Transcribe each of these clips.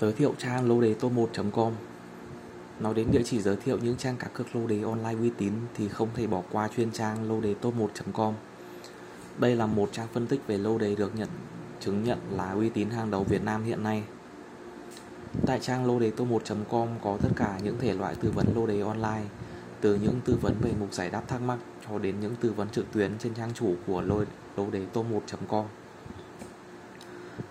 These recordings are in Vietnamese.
Giới thiệu trang lô đề tô1.com Nói đến địa chỉ giới thiệu những trang cá cược lô đề online uy tín thì không thể bỏ qua chuyên trang lô đề top1.com Đây là một trang phân tích về lô đề được nhận chứng nhận là uy tín hàng đầu Việt Nam hiện nay. Tại trang lô đề top1.com có tất cả những thể loại tư vấn lô đề online từ những tư vấn về mục giải đáp thắc mắc cho đến những tư vấn trực tuyến trên trang chủ của lô, lô đề top1.com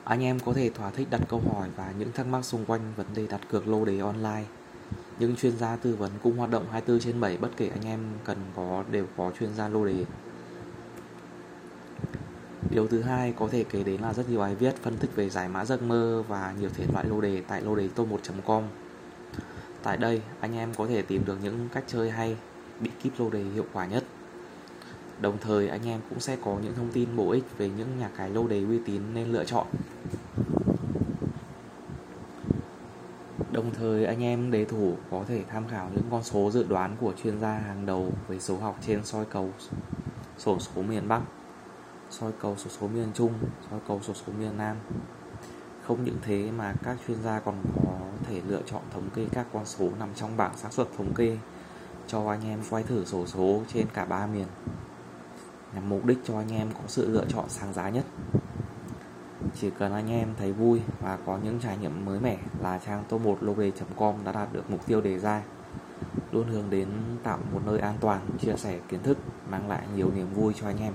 anh em có thể thỏa thích đặt câu hỏi và những thắc mắc xung quanh vấn đề đặt cược lô đề online. Những chuyên gia tư vấn cũng hoạt động 24 trên 7 bất kể anh em cần có đều có chuyên gia lô đề. Điều thứ hai có thể kể đến là rất nhiều bài viết phân tích về giải mã giấc mơ và nhiều thể loại lô đề tại lô đề tô1.com. Tại đây, anh em có thể tìm được những cách chơi hay, bị kíp lô đề hiệu quả nhất. Đồng thời anh em cũng sẽ có những thông tin bổ ích về những nhà cái lô đề uy tín nên lựa chọn. Đồng thời anh em đề thủ có thể tham khảo những con số dự đoán của chuyên gia hàng đầu về số học trên soi cầu sổ số miền Bắc, soi cầu sổ số miền Trung, soi cầu sổ số miền Nam. Không những thế mà các chuyên gia còn có thể lựa chọn thống kê các con số nằm trong bảng xác suất thống kê cho anh em quay thử sổ số trên cả ba miền nhằm mục đích cho anh em có sự lựa chọn sáng giá nhất chỉ cần anh em thấy vui và có những trải nghiệm mới mẻ là trang top 1 lobby.com đã đạt được mục tiêu đề ra. Luôn hướng đến tạo một nơi an toàn, chia sẻ kiến thức, mang lại nhiều niềm vui cho anh em.